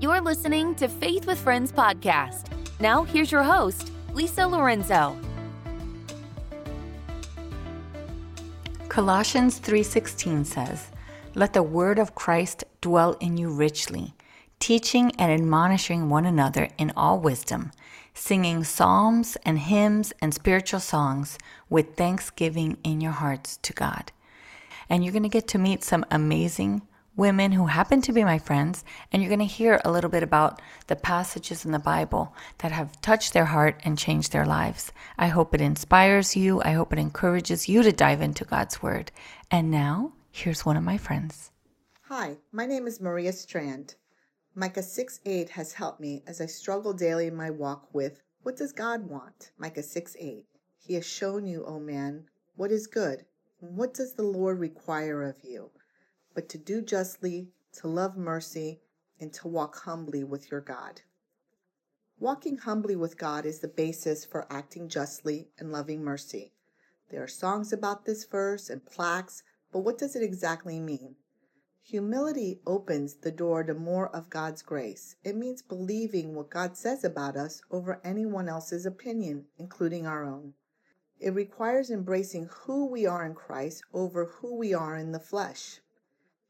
You're listening to Faith with Friends podcast. Now, here's your host, Lisa Lorenzo. Colossians 3:16 says, "Let the word of Christ dwell in you richly, teaching and admonishing one another in all wisdom, singing psalms and hymns and spiritual songs with thanksgiving in your hearts to God." And you're going to get to meet some amazing women who happen to be my friends, and you're going to hear a little bit about the passages in the Bible that have touched their heart and changed their lives. I hope it inspires you. I hope it encourages you to dive into God's Word. And now, here's one of my friends. Hi, my name is Maria Strand. Micah 6 8 has helped me as I struggle daily in my walk with what does God want? Micah 6 8. He has shown you, O man, what is good. What does the Lord require of you? But to do justly, to love mercy, and to walk humbly with your God. Walking humbly with God is the basis for acting justly and loving mercy. There are songs about this verse and plaques, but what does it exactly mean? Humility opens the door to more of God's grace. It means believing what God says about us over anyone else's opinion, including our own. It requires embracing who we are in Christ over who we are in the flesh.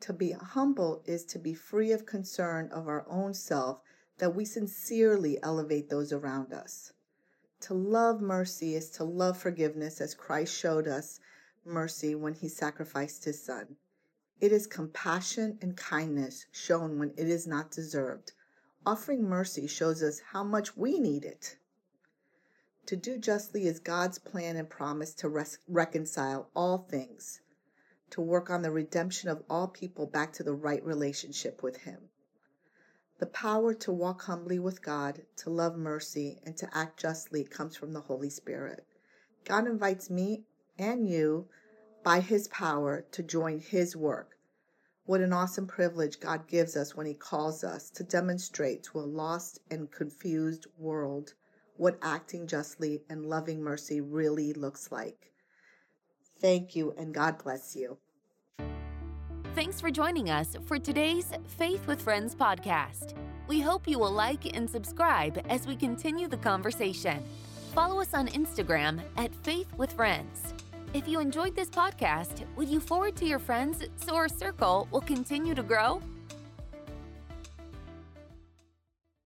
To be humble is to be free of concern of our own self, that we sincerely elevate those around us. To love mercy is to love forgiveness as Christ showed us mercy when he sacrificed his son. It is compassion and kindness shown when it is not deserved. Offering mercy shows us how much we need it. To do justly is God's plan and promise to res- reconcile all things to work on the redemption of all people back to the right relationship with Him. The power to walk humbly with God, to love mercy, and to act justly comes from the Holy Spirit. God invites me and you by His power to join His work. What an awesome privilege God gives us when He calls us to demonstrate to a lost and confused world what acting justly and loving mercy really looks like. Thank you, and God bless you. Thanks for joining us for today's Faith with Friends podcast. We hope you will like and subscribe as we continue the conversation. Follow us on Instagram at Faith with Friends. If you enjoyed this podcast, would you forward to your friends so our circle will continue to grow?